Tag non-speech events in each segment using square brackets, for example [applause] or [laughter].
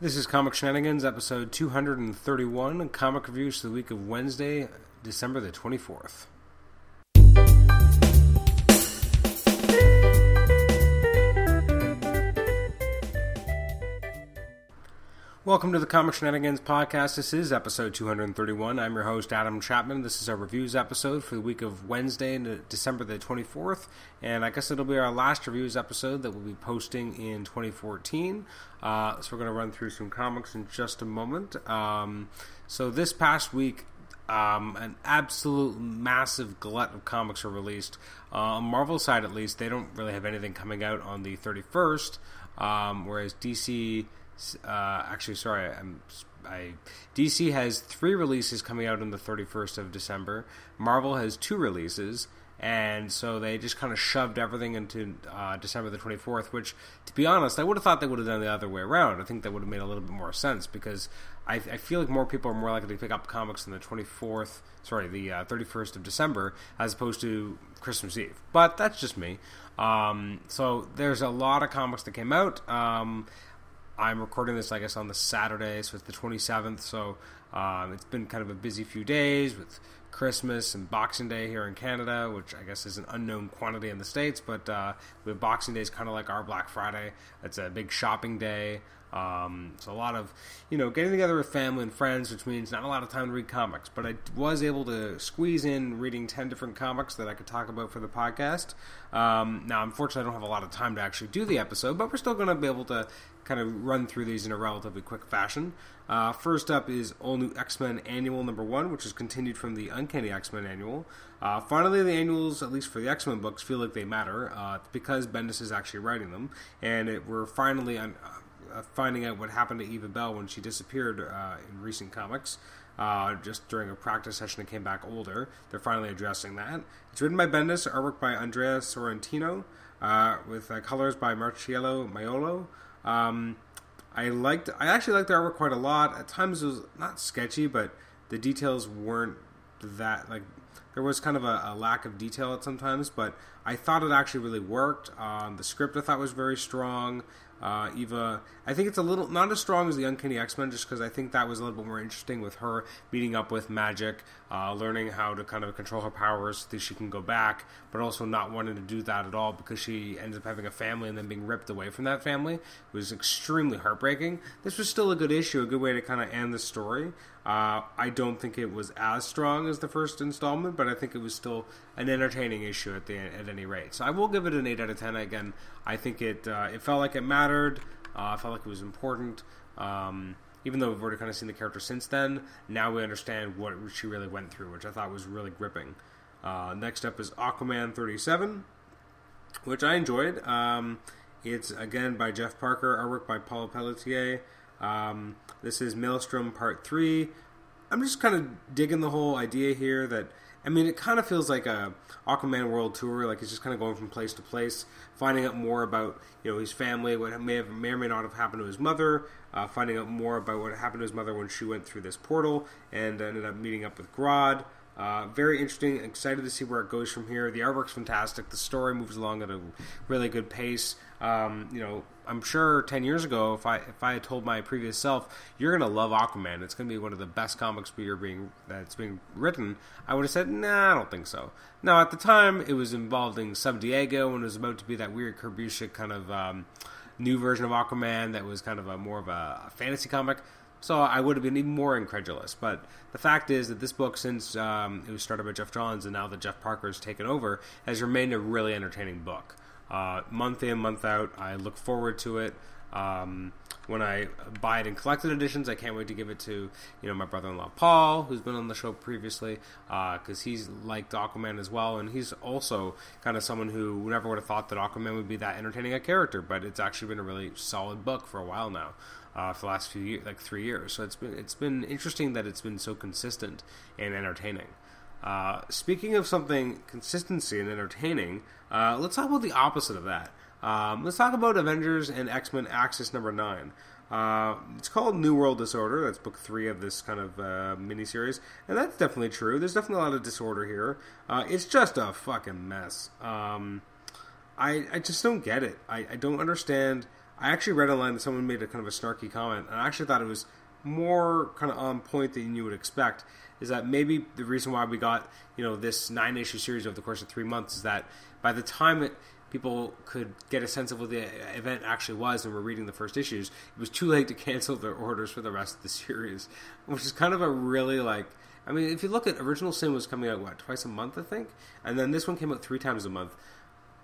This is Comic Shenanigans, episode 231, comic reviews for the week of Wednesday, December the 24th. Welcome to the Comic Shenanigans podcast. This is episode 231. I'm your host, Adam Chapman. This is our reviews episode for the week of Wednesday, December the 24th. And I guess it'll be our last reviews episode that we'll be posting in 2014. Uh, so we're going to run through some comics in just a moment. Um, so this past week, um, an absolute massive glut of comics are released. Uh, on Marvel side, at least, they don't really have anything coming out on the 31st, um, whereas DC uh, actually, sorry, I'm. I, DC has three releases coming out on the 31st of December. Marvel has two releases, and so they just kind of shoved everything into uh, December the 24th. Which, to be honest, I would have thought they would have done the other way around. I think that would have made a little bit more sense because I, I feel like more people are more likely to pick up comics on the 24th, sorry, the uh, 31st of December, as opposed to Christmas Eve. But that's just me. Um, so there's a lot of comics that came out. Um, I'm recording this, I guess, on the Saturday, so it's the 27th. So um, it's been kind of a busy few days with Christmas and Boxing Day here in Canada, which I guess is an unknown quantity in the States. But uh, with Boxing Day is kind of like our Black Friday. It's a big shopping day. Um, so a lot of, you know, getting together with family and friends, which means not a lot of time to read comics. But I was able to squeeze in reading ten different comics that I could talk about for the podcast. Um, now, unfortunately, I don't have a lot of time to actually do the episode, but we're still going to be able to kind of run through these in a relatively quick fashion. Uh, first up is All New X Men Annual Number One, which is continued from the Uncanny X Men Annual. Uh, finally, the annuals, at least for the X Men books, feel like they matter uh, because Bendis is actually writing them, and it, we're finally on uh, finding out what happened to Eva Bell when she disappeared uh, in recent comics. Uh, just during a practice session and came back older. They're finally addressing that. It's written by Bendis, artwork by Andrea Sorrentino, uh, with uh, colors by Marcelo Maiolo. Um, I liked, I actually liked the artwork quite a lot. At times it was not sketchy, but the details weren't that like there was kind of a, a, lack of detail at sometimes, but I thought it actually really worked. Um, the script I thought was very strong. Uh, Eva, I think it's a little not as strong as the Uncanny X Men, just because I think that was a little bit more interesting with her meeting up with magic, uh, learning how to kind of control her powers so that she can go back, but also not wanting to do that at all because she ends up having a family and then being ripped away from that family. It was extremely heartbreaking. This was still a good issue, a good way to kind of end the story. Uh, I don't think it was as strong as the first installment, but I think it was still an entertaining issue at the at any rate. So I will give it an eight out of ten. Again, I think it uh, it felt like it mattered. Uh, I felt like it was important. Um, even though we've already kind of seen the character since then, now we understand what she really went through, which I thought was really gripping. Uh, next up is Aquaman 37, which I enjoyed. Um, it's again by Jeff Parker, artwork by Paul Pelletier. Um, this is Maelstrom Part 3. I'm just kind of digging the whole idea here that I mean, it kind of feels like a Aquaman World Tour. Like he's just kind of going from place to place, finding out more about you know his family, what may have may or may not have happened to his mother, uh, finding out more about what happened to his mother when she went through this portal, and ended up meeting up with Grodd. Uh, very interesting. Excited to see where it goes from here. The artwork's fantastic. The story moves along at a really good pace. Um, you know, I'm sure 10 years ago, if I if I had told my previous self, "You're gonna love Aquaman. It's gonna be one of the best comics we are being that's being written," I would have said, "Nah, I don't think so." Now, at the time, it was involving Sub Diego and it was about to be that weird Kurt Busiek kind of um, new version of Aquaman that was kind of a more of a, a fantasy comic. So I would have been even more incredulous. But the fact is that this book, since um, it was started by Geoff Johns and now that Jeff Parker has taken over, has remained a really entertaining book. Uh, month in, month out, I look forward to it. Um, when I buy it in collected editions, I can't wait to give it to you know my brother-in-law Paul, who's been on the show previously, because uh, he's liked Aquaman as well, and he's also kind of someone who never would have thought that Aquaman would be that entertaining a character, but it's actually been a really solid book for a while now uh, for the last few years, like three years. So it's been it's been interesting that it's been so consistent and entertaining. Uh, speaking of something consistency and entertaining, uh, let's talk about the opposite of that. Um, let's talk about Avengers and X Men Axis number nine. Uh, it's called New World Disorder. That's book three of this kind of uh, miniseries, and that's definitely true. There's definitely a lot of disorder here. Uh, it's just a fucking mess. Um, I I just don't get it. I, I don't understand I actually read online that someone made a kind of a snarky comment, and I actually thought it was more kind of on point than you would expect. Is that maybe the reason why we got you know this nine issue series over the course of three months is that by the time it people could get a sense of what the event actually was and were reading the first issues, it was too late to [laughs] cancel their orders for the rest of the series, which is kind of a really like. I mean, if you look at original Sin was coming out what twice a month, I think, and then this one came out three times a month.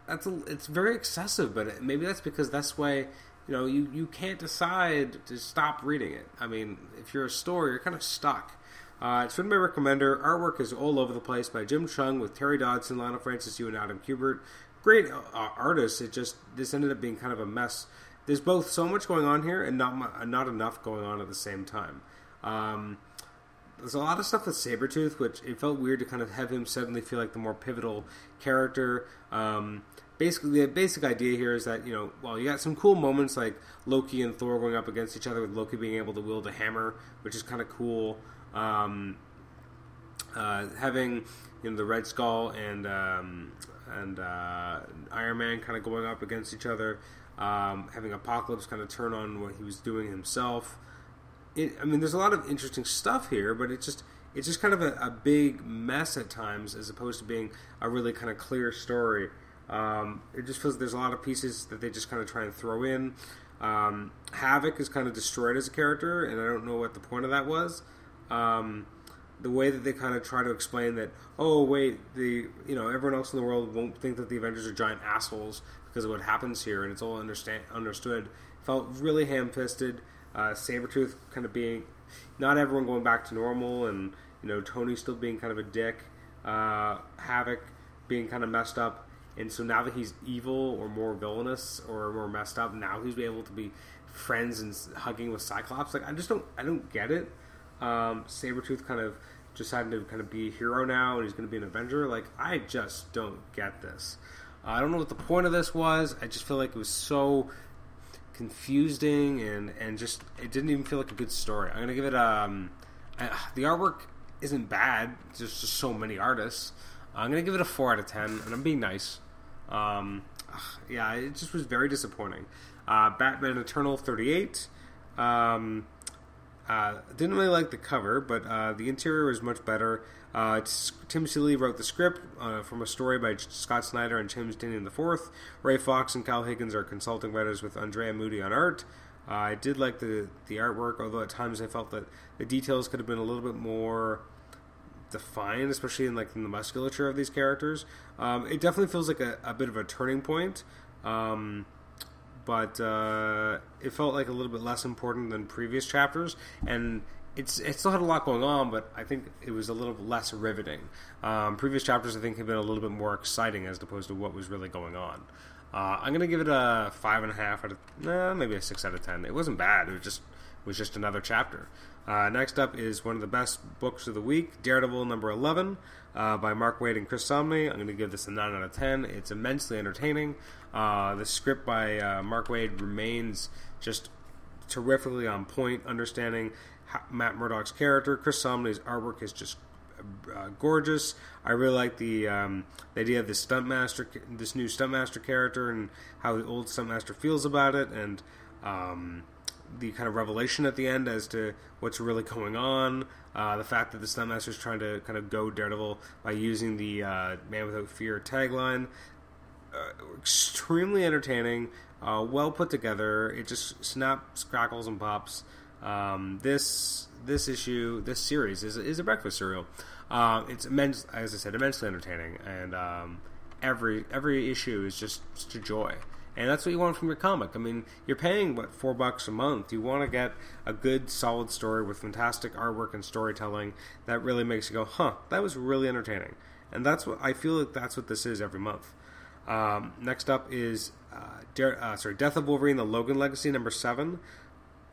That's a, it's very excessive, but maybe that's because that's why you know you you can't decide to stop reading it. I mean, if you're a store, you're kind of stuck. Uh, it's written by Rick Remender. Artwork is all over the place by Jim Cheung with Terry Dodson, Leinil Francis Yu, and Adam Kubert great uh, artists. It just this ended up being kind of a mess. There's both so much going on here and not not enough going on at the same time. Um, there's a lot of stuff with Sabretooth, which it felt weird to kind of have him suddenly feel like the more pivotal character. Um, basically, the basic idea here is that, you know, well, you got some cool moments like Loki and Thor going up against each other, with Loki being able to wield a hammer, which is kind of cool. Um, uh, having, you know, the Red Skull and um, and uh, Iron Man kind of going up against each other, um, having Apocalypse kind of turn on what he was doing himself. It, I mean, there's a lot of interesting stuff here, but it's just it's just kind of a, a big mess at times, as opposed to being a really kind of clear story. Um, it just feels there's a lot of pieces that they just kind of try and throw in. Um, Havoc is kind of destroyed as a character, and I don't know what the point of that was. Um, the way that they kind of try to explain that, oh wait, the you know everyone else in the world won't think that the Avengers are giant assholes because of what happens here, and it's all understand understood. Felt really ham-fisted. Uh, Sabretooth kind of being not everyone going back to normal, and you know Tony still being kind of a dick. Uh, Havoc being kind of messed up, and so now that he's evil or more villainous or more messed up, now he's able to be friends and hugging with Cyclops. Like I just don't, I don't get it um, Sabretooth kind of decided to kind of be a hero now and he's going to be an Avenger. Like, I just don't get this. I don't know what the point of this was. I just feel like it was so confusing and, and just, it didn't even feel like a good story. I'm going to give it, um, uh, the artwork isn't bad. There's just so many artists. I'm going to give it a 4 out of 10, and I'm being nice. Um, yeah, it just was very disappointing. Uh, Batman Eternal 38. Um, uh, didn't really like the cover, but uh, the interior was much better. Uh, Tim Seeley wrote the script uh, from a story by Scott Snyder and James Tynion IV. Ray Fawkes and Kyle Higgins are consulting writers with Andrea Mutti on art. Uh, I did like the the artwork, although at times I felt that the details could have been a little bit more defined, especially in like in the musculature of these characters. Um, it definitely feels like a, a, bit of a turning point. Um, but uh, it felt like a little bit less important than previous chapters, and it's it still had a lot going on, but I think it was a little less riveting. Um, previous chapters, I think, have been a little bit more exciting as opposed to what was really going on. Uh, I'm gonna give it a five and a half out of eh, maybe a six out of ten. It wasn't bad. It was just it was just another chapter. Uh, next up is one of the best books of the week, Daredevil number eleven uh, by Mark Waid and Chris Samnee. I'm going to give this a 9 out of 10. It's immensely entertaining. Uh, the script by uh, Mark Waid remains just terrifically on point, understanding Matt Murdock's character. Chris Samnee's artwork is just uh, gorgeous. I really like the um, the idea of this stuntmaster, this new stuntmaster character, and how the old stuntmaster feels about it, and um, the kind of revelation at the end as to what's really going on. Uh, the fact that the Stuntmaster is trying to kind of go Daredevil by using the uh, "Man Without Fear" tagline. Uh, extremely entertaining, uh, well put together. It just snaps, crackles, and pops. Um, this this issue, this series is is a breakfast cereal. Uh, it's immense, as I said, immensely entertaining, and um, every every issue is just, just a joy and that's what you want from your comic. I mean, you're paying what four bucks a month. You want to get a good, solid story with fantastic artwork and storytelling that really makes you go, "Huh, that was really entertaining." And that's what I feel like. That's what this is every month. Um, next up is uh, uh, sorry, Death of Wolverine: The Logan Legacy, number seven.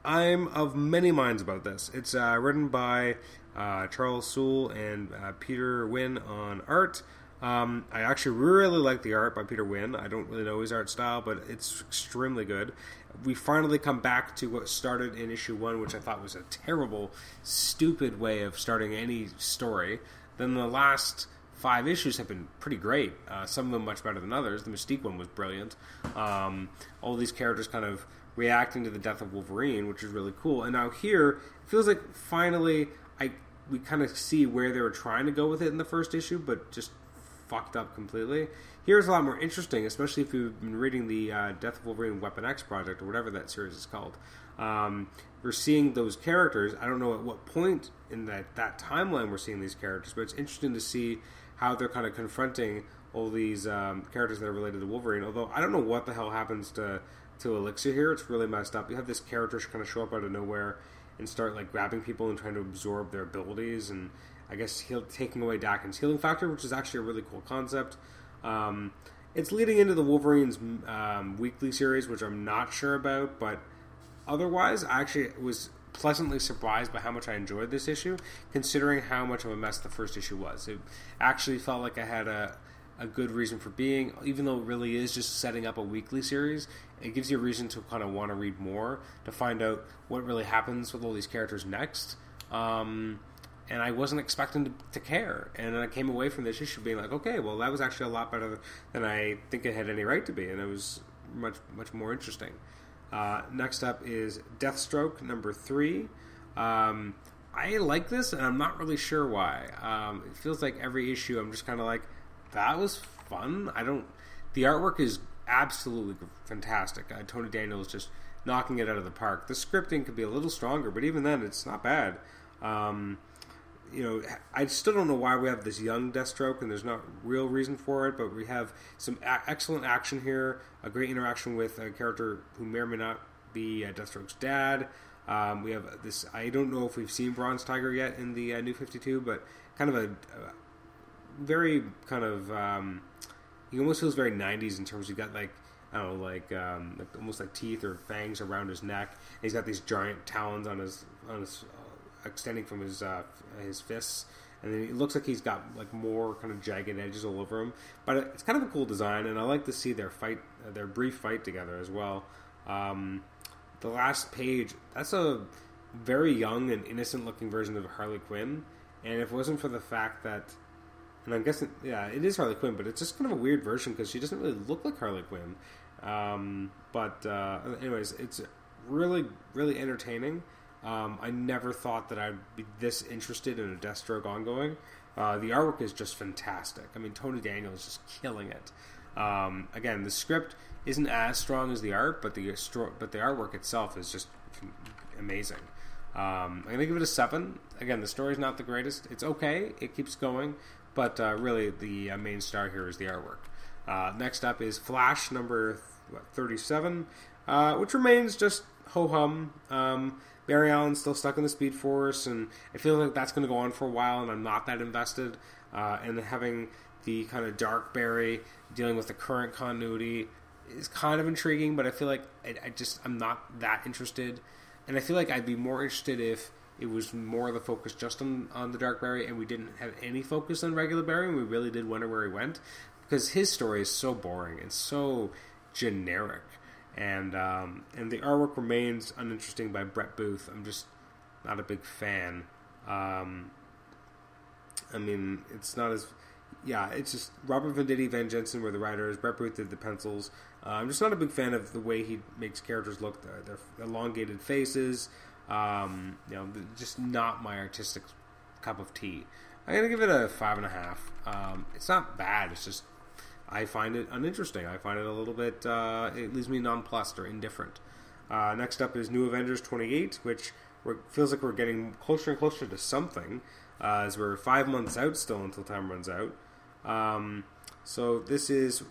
I'm of many minds about this. It's uh, written by uh, Charles Soule and uh, Peter Winn on art. Um, I actually really like the art by Peter Winn. I don't really know his art style, but it's extremely good. We finally come back to what started in issue one, which I thought was a terrible, stupid way of starting any story. Then the last five issues have been pretty great. Uh, some of them much better than others. The Mystique one was brilliant. Um, all these characters kind of reacting to the death of Wolverine, which is really cool. And now here, it feels like finally I we kind of see where they were trying to go with it in the first issue, but just fucked up completely. Here's a lot more interesting, especially if you've been reading the uh, Death of Wolverine Weapon X project or whatever that series is called. Um, we're seeing those characters. I don't know at what point in that, that timeline we're seeing these characters, but it's interesting to see how they're kind of confronting all these um, characters that are related to Wolverine. Although I don't know what the hell happens to to Elixir here. It's really messed up. You have this character kind of show up out of nowhere and start like grabbing people and trying to absorb their abilities, and I guess he'll taking away Daken's healing factor, which is actually a really cool concept. Um, it's leading into the Wolverines um, weekly series, which I'm not sure about, but otherwise, I actually was pleasantly surprised by how much I enjoyed this issue, considering how much of a mess the first issue was. It actually felt like I had a a good reason for being, even though it really is just setting up a weekly series. It gives you a reason to kind of want to read more to find out what really happens with all these characters next. Um, and I wasn't expecting to, to, care, and I came away from this issue being like, okay, well, that was actually a lot better than I think it had any right to be, and it was much much more interesting. Uh, next up is Deathstroke number three. Um, I like this, and I'm not really sure why. Um, it feels like every issue I'm just kind of like, that was fun. I don't. The artwork is absolutely fantastic. Uh, Tony Daniels just knocking it out of the park. The scripting could be a little stronger, but even then, it's not bad. Um, you know, I still don't know why we have this young Deathstroke, and there's not real reason for it. But we have some a- excellent action here, a great interaction with a character who may or may not be uh, Deathstroke's dad. Um, we have this. I don't know if we've seen Bronze Tiger yet in the uh, New Fifty Two, but kind of a, a very kind of um, he almost feels very 90s in terms of he got like I don't know like, um, like almost like teeth or fangs around his neck. And he's got these giant talons on his on his extending from his uh, his fists. And then it looks like he's got like more kind of jagged edges all over him, but it's kind of a cool design, and I like to see their fight, their brief fight together as well. Um, the last page, that's a very young and innocent looking version of Harley Quinn, and if it wasn't for the fact that and I'm guessing, yeah, it is Harley Quinn, but it's just kind of a weird version because she doesn't really look like Harley Quinn. Um, but uh, anyways, it's really, really entertaining. Um, I never thought that I'd be this interested in a Deathstroke ongoing. Uh, the artwork is just fantastic. I mean, Tony Daniel is just killing it. Um, again, the script isn't as strong as the art, but the but the artwork itself is just amazing. Um, I'm gonna give it a seven. Again, the story's not the greatest. It's okay. It keeps going, but uh, really, the uh, main star here is the artwork. Uh, next up is Flash number what, 37, uh, which remains just ho hum. Um, Barry Allen's still stuck in the Speed Force, and I feel like that's going to go on for a while, and I'm not that invested. Uh, and having the kind of dark Barry dealing with the current continuity is kind of intriguing, but I feel like I, I just I'm not that interested. And I feel like I'd be more interested if it was more of the focus just on, on the Dark Barry, and we didn't have any focus on regular Barry, and we really did wonder where he went because his story is so boring and so generic, and um, and the artwork remains uninteresting by Brett Booth. I'm just not a big fan. Um, I mean, it's not as yeah, it's just Robert Venditti, Van Jensen were the writers. Brett Booth did the pencils. Uh, I'm just not a big fan of the way he makes characters look. Their, their elongated faces, um, you know, just not my artistic cup of tea. I'm gonna give it a five and a half. Um, it's not bad. It's just I find it uninteresting. I find it a little bit. Uh, it leaves me nonplussed or indifferent. Uh, next up is New Avengers 28, which feels like we're getting closer and closer to something, uh, as we're five months out still until time runs out. Um, so this is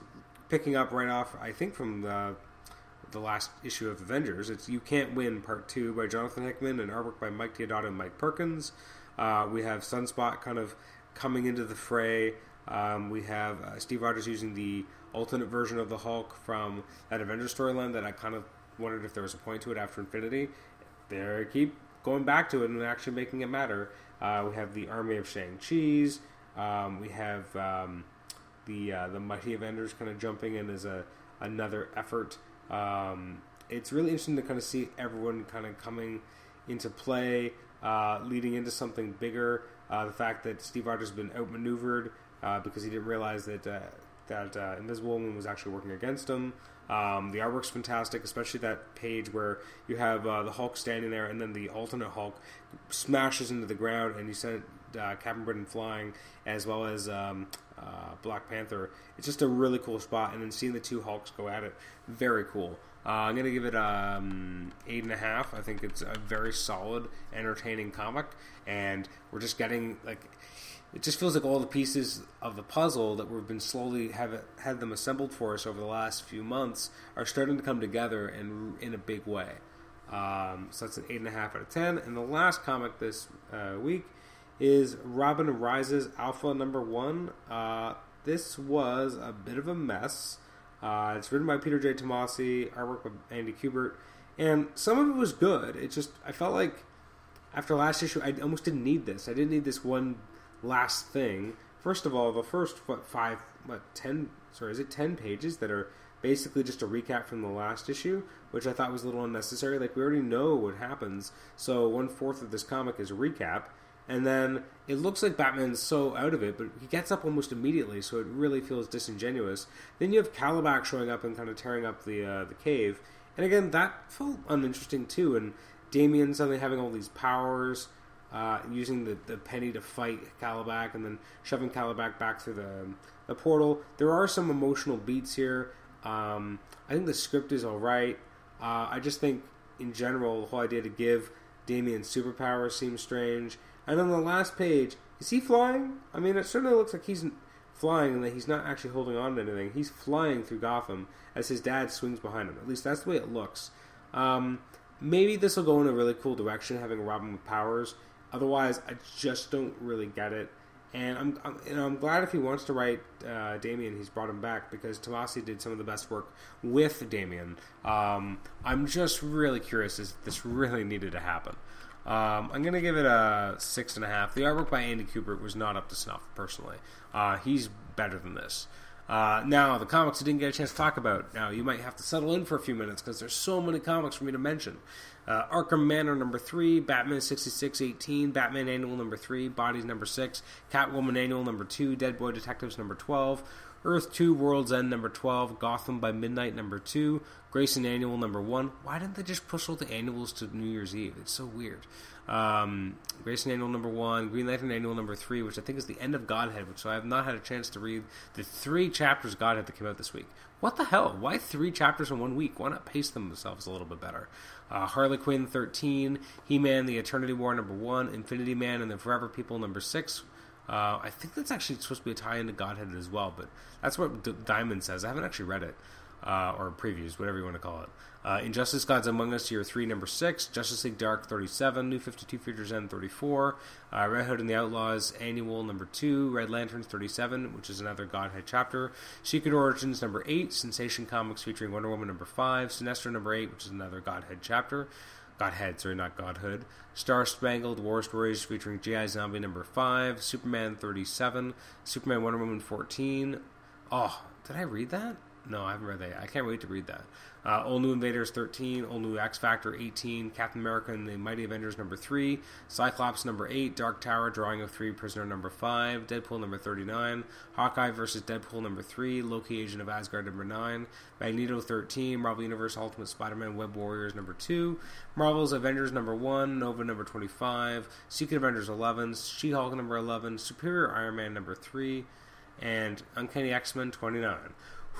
picking up right off, I think, from the the last issue of Avengers. It's You Can't Win Part 2 by Jonathan Hickman and artwork by Mike Deodato and Mike Perkins. Uh, we have Sunspot kind of coming into the fray. Um, we have uh, Steve Rogers using the alternate version of the Hulk from that Avengers storyline that I kind of wondered if there was a point to it after Infinity. They keep going back to it and actually making it matter. Uh, we have the Army of Shang-Chi's. Um, we have um, the uh, the Mighty Avengers kind of jumping in as a another effort um, it's really interesting to kind of see everyone kind of coming into play, uh, leading into something bigger. Uh, the fact that Steve Rogers has been outmaneuvered uh, because he didn't realize that uh, that uh, Invisible Woman was actually working against him. Um, the artwork's fantastic, especially that page where you have uh, the Hulk standing there, and then the alternate Hulk smashes into the ground, and you send uh, Captain Britain flying, as well as um, uh, Black Panther. It's just a really cool spot, and then seeing the two Hulks go at it, very cool. Uh, I'm gonna give it um, eight and a half. I think it's a very solid, entertaining comic, and we're just getting like it just feels like all the pieces of the puzzle that we've been slowly have had them assembled for us over the last few months are starting to come together in in a big way. Um, so that's an eight and a half out of ten. And the last comic this uh, week is Robin Rises Alpha number one. Uh, this was a bit of a mess. Uh, it's written by Peter J. Tomasi, artwork by Andy Kubert, and some of it was good. It just I felt like after last issue, I almost didn't need this. I didn't need this one last thing. First of all, the first what five, what ten? Sorry, is it ten pages that are basically just a recap from the last issue, which I thought was a little unnecessary. Like we already know what happens, so one fourth of this comic is a recap, and then it looks like Batman's so out of it, but he gets up almost immediately, so it really feels disingenuous. Then you have Kalibak showing up and kind of tearing up the uh, the cave, and again that felt uninteresting too. And Damian suddenly having all these powers uh, using the, the penny to fight Kalibak and then shoving Kalibak back through the, the portal. There are some emotional beats here. Um, I think the script is alright. Uh, I just think, in general, the whole idea to give Damian superpowers seems strange. And on the last page, is he flying? I mean, it certainly looks like he's flying and that he's not actually holding on to anything. He's flying through Gotham as his dad swings behind him. At least that's the way it looks. Um, maybe this will go in a really cool direction, having Robin with powers. Otherwise, I just don't really get it. And I'm, I'm, I'm glad if he wants to write uh, Damian, he's brought him back because Tomasi did some of the best work with Damian. Um, I'm just really curious if this really needed to happen. Um, I'm going to give it a six and a half. The artwork by Andy Kubert was not up to snuff, personally. Uh, he's better than this. Uh, now, the comics I didn't get a chance to talk about. Now, you might have to settle in for a few minutes because there's so many comics for me to mention. Uh, Arkham Manor number three, Batman 6618, Batman Annual number three, Bodies number six, Catwoman Annual number two, Dead Boy Detectives number 12, Earth 2, World's End number 12, Gotham by Midnight number 2, Grayson Annual number 1. Why didn't they just push all the annuals to New Year's Eve? It's so weird. Um, Grayson Annual number 1, Green Lantern Annual number 3, which I think is the end of Godhead, which so I have not had a chance to read the three chapters Godhead that came out this week. What the hell? Why three chapters in one week? Why not pace themselves a little bit better? Uh, Harley Quinn 13, He Man, The Eternity War number 1, Infinity Man and the Forever People number 6, uh, I think that's actually supposed to be a tie into Godhead as well, but that's what D- Diamond says. I haven't actually read it, uh, or previews, whatever you want to call it. Uh, Injustice Gods Among Us, Year 3, Number 6, Justice League Dark 37, New 52 Futures End 34, uh, Red Hood and the Outlaws Annual Number 2, Red Lanterns 37, which is another Godhead chapter, Secret Origins Number 8, Sensation Comics featuring Wonder Woman Number 5, Sinestro Number 8, which is another Godhead chapter, Godhead, sorry, not Godhood. Star Spangled War Stories featuring G.I. Zombie number 5, Superman 37, Superman Wonder Woman 14. Oh, did I read that? No, I haven't read that. I can't wait to read that. Uh, All New Invaders 13, All New X Factor 18, Captain America and the Mighty Avengers number 3, Cyclops number 8, Dark Tower Drawing of 3, Prisoner number 5, Deadpool number 39, Hawkeye versus Deadpool number 3, Loki Agent of Asgard number 9, Magneto 13, Marvel Universe Ultimate Spider Man Web Warriors number 2, Marvel's Avengers number 1, Nova number 25, Secret Avengers 11, She Hulk number 11, Superior Iron Man number 3, and Uncanny X Men 29.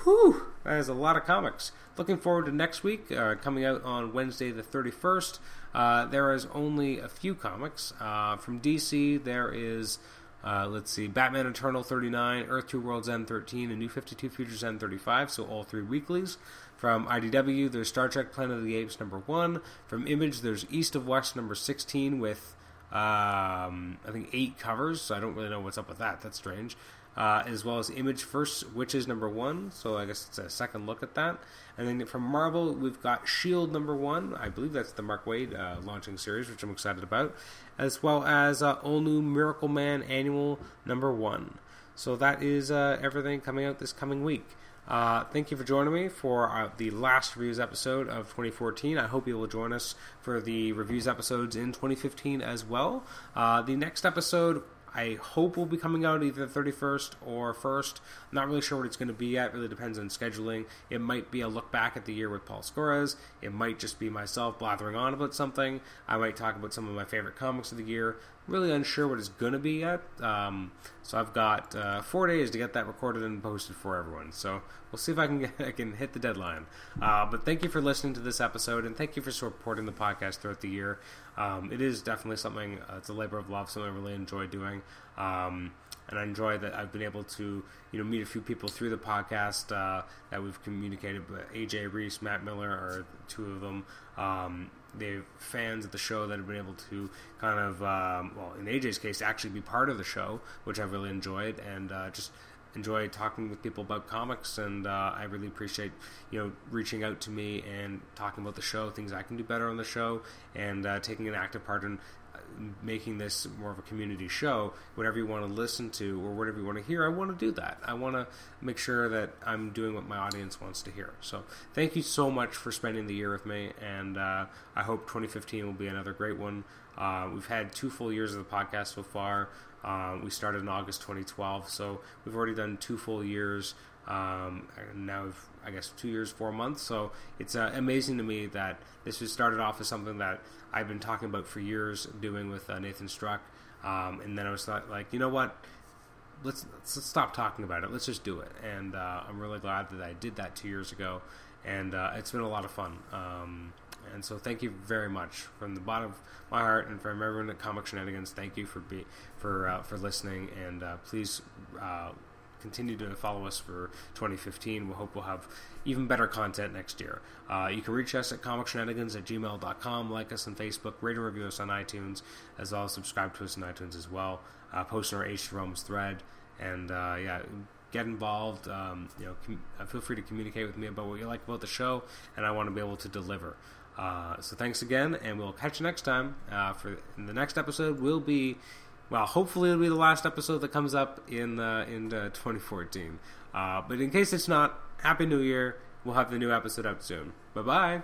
Whew, that is a lot of comics. Looking forward to next week, uh, coming out on Wednesday the 31st. Uh, there is only a few comics. Uh, from DC, there is, uh, let's see, Batman Eternal 39, Earth 2 Worlds End 13, and New 52 Futures End 35, so all three weeklies. From IDW, there's Star Trek Planet of the Apes number 1. From Image, there's East of West number 16 with, um, I think, eight covers, so I don't really know what's up with that. That's strange uh, as well as Image First which is number one. So I guess it's a second look at that. And then from Marvel, we've got Shield number one. I believe that's the Mark Waid uh, launching series, which I'm excited about, as well as uh, all new Miracle Man Annual number one. So that is uh, everything coming out this coming week. Uh, thank you for joining me for uh, the last reviews episode of 2014. I hope you will join us for the reviews episodes in 2015 as well. Uh, the next episode I hope will be coming out either the 31st or 1st. I'm not really sure what it's going to be yet. It really depends on scheduling. It might be a look back at the year with Paul Scores. It might just be myself blathering on about something. I might talk about some of my favorite comics of the year. Really unsure what it's going to be yet. Um, so I've got uh, four days to get that recorded and posted for everyone. So we'll see if I can get, [laughs] I can hit the deadline. Uh, but thank you for listening to this episode and thank you for supporting the podcast throughout the year. Um, it is definitely something. Uh, it's a labor of love. Something I really enjoy doing. Um, and I enjoy that I've been able to, you know, meet a few people through the podcast uh, that we've communicated. But AJ Reese, Matt Miller are two of them. Um, they're fans of the show that have been able to kind of, um, well, in AJ's case, actually be part of the show, which I've really enjoyed, and uh, just enjoy talking with people about comics, and uh, I really appreciate you know reaching out to me and talking about the show, things I can do better on the show, and uh, taking an active part in making this more of a community show. Whatever you want to listen to or whatever you want to hear, I want to do that. I want to make sure that I'm doing what my audience wants to hear. So thank you so much for spending the year with me, and uh, I hope 2015 will be another great one. Uh, we've had two full years of the podcast so far. Uh, we started in August 2012, so we've already done two full years. Um, now, I guess, two years, four months. So it's uh, amazing to me that this was started off as something that I've been talking about for years, doing with uh, Nathan Struck. Um, and then I was like, you know what? Let's, let's stop talking about it. Let's just do it. And uh, I'm really glad that I did that two years ago. And uh, it's been a lot of fun. Um, and so, thank you very much from the bottom of my heart and from everyone at Comic Shenanigans. Thank you for be for uh, for listening, and uh, please uh, continue to follow us for 2015. We hope we'll have even better content next year. Uh, you can reach us at comicshenanigans at gmail.com, like us on Facebook, rate and review us on iTunes, as well as subscribe to us on iTunes as well. Uh, post in our H Rome's thread, and uh, yeah, get involved. Um, you know, com- feel free to communicate with me about what you like about the show, and I want to be able to deliver. Uh, so thanks again, and we'll catch you next time. Uh, for the next episode, will be well, hopefully it'll be the last episode that comes up in in 2014. Uh, but in case it's not, Happy New Year! We'll have the new episode up soon. Bye bye.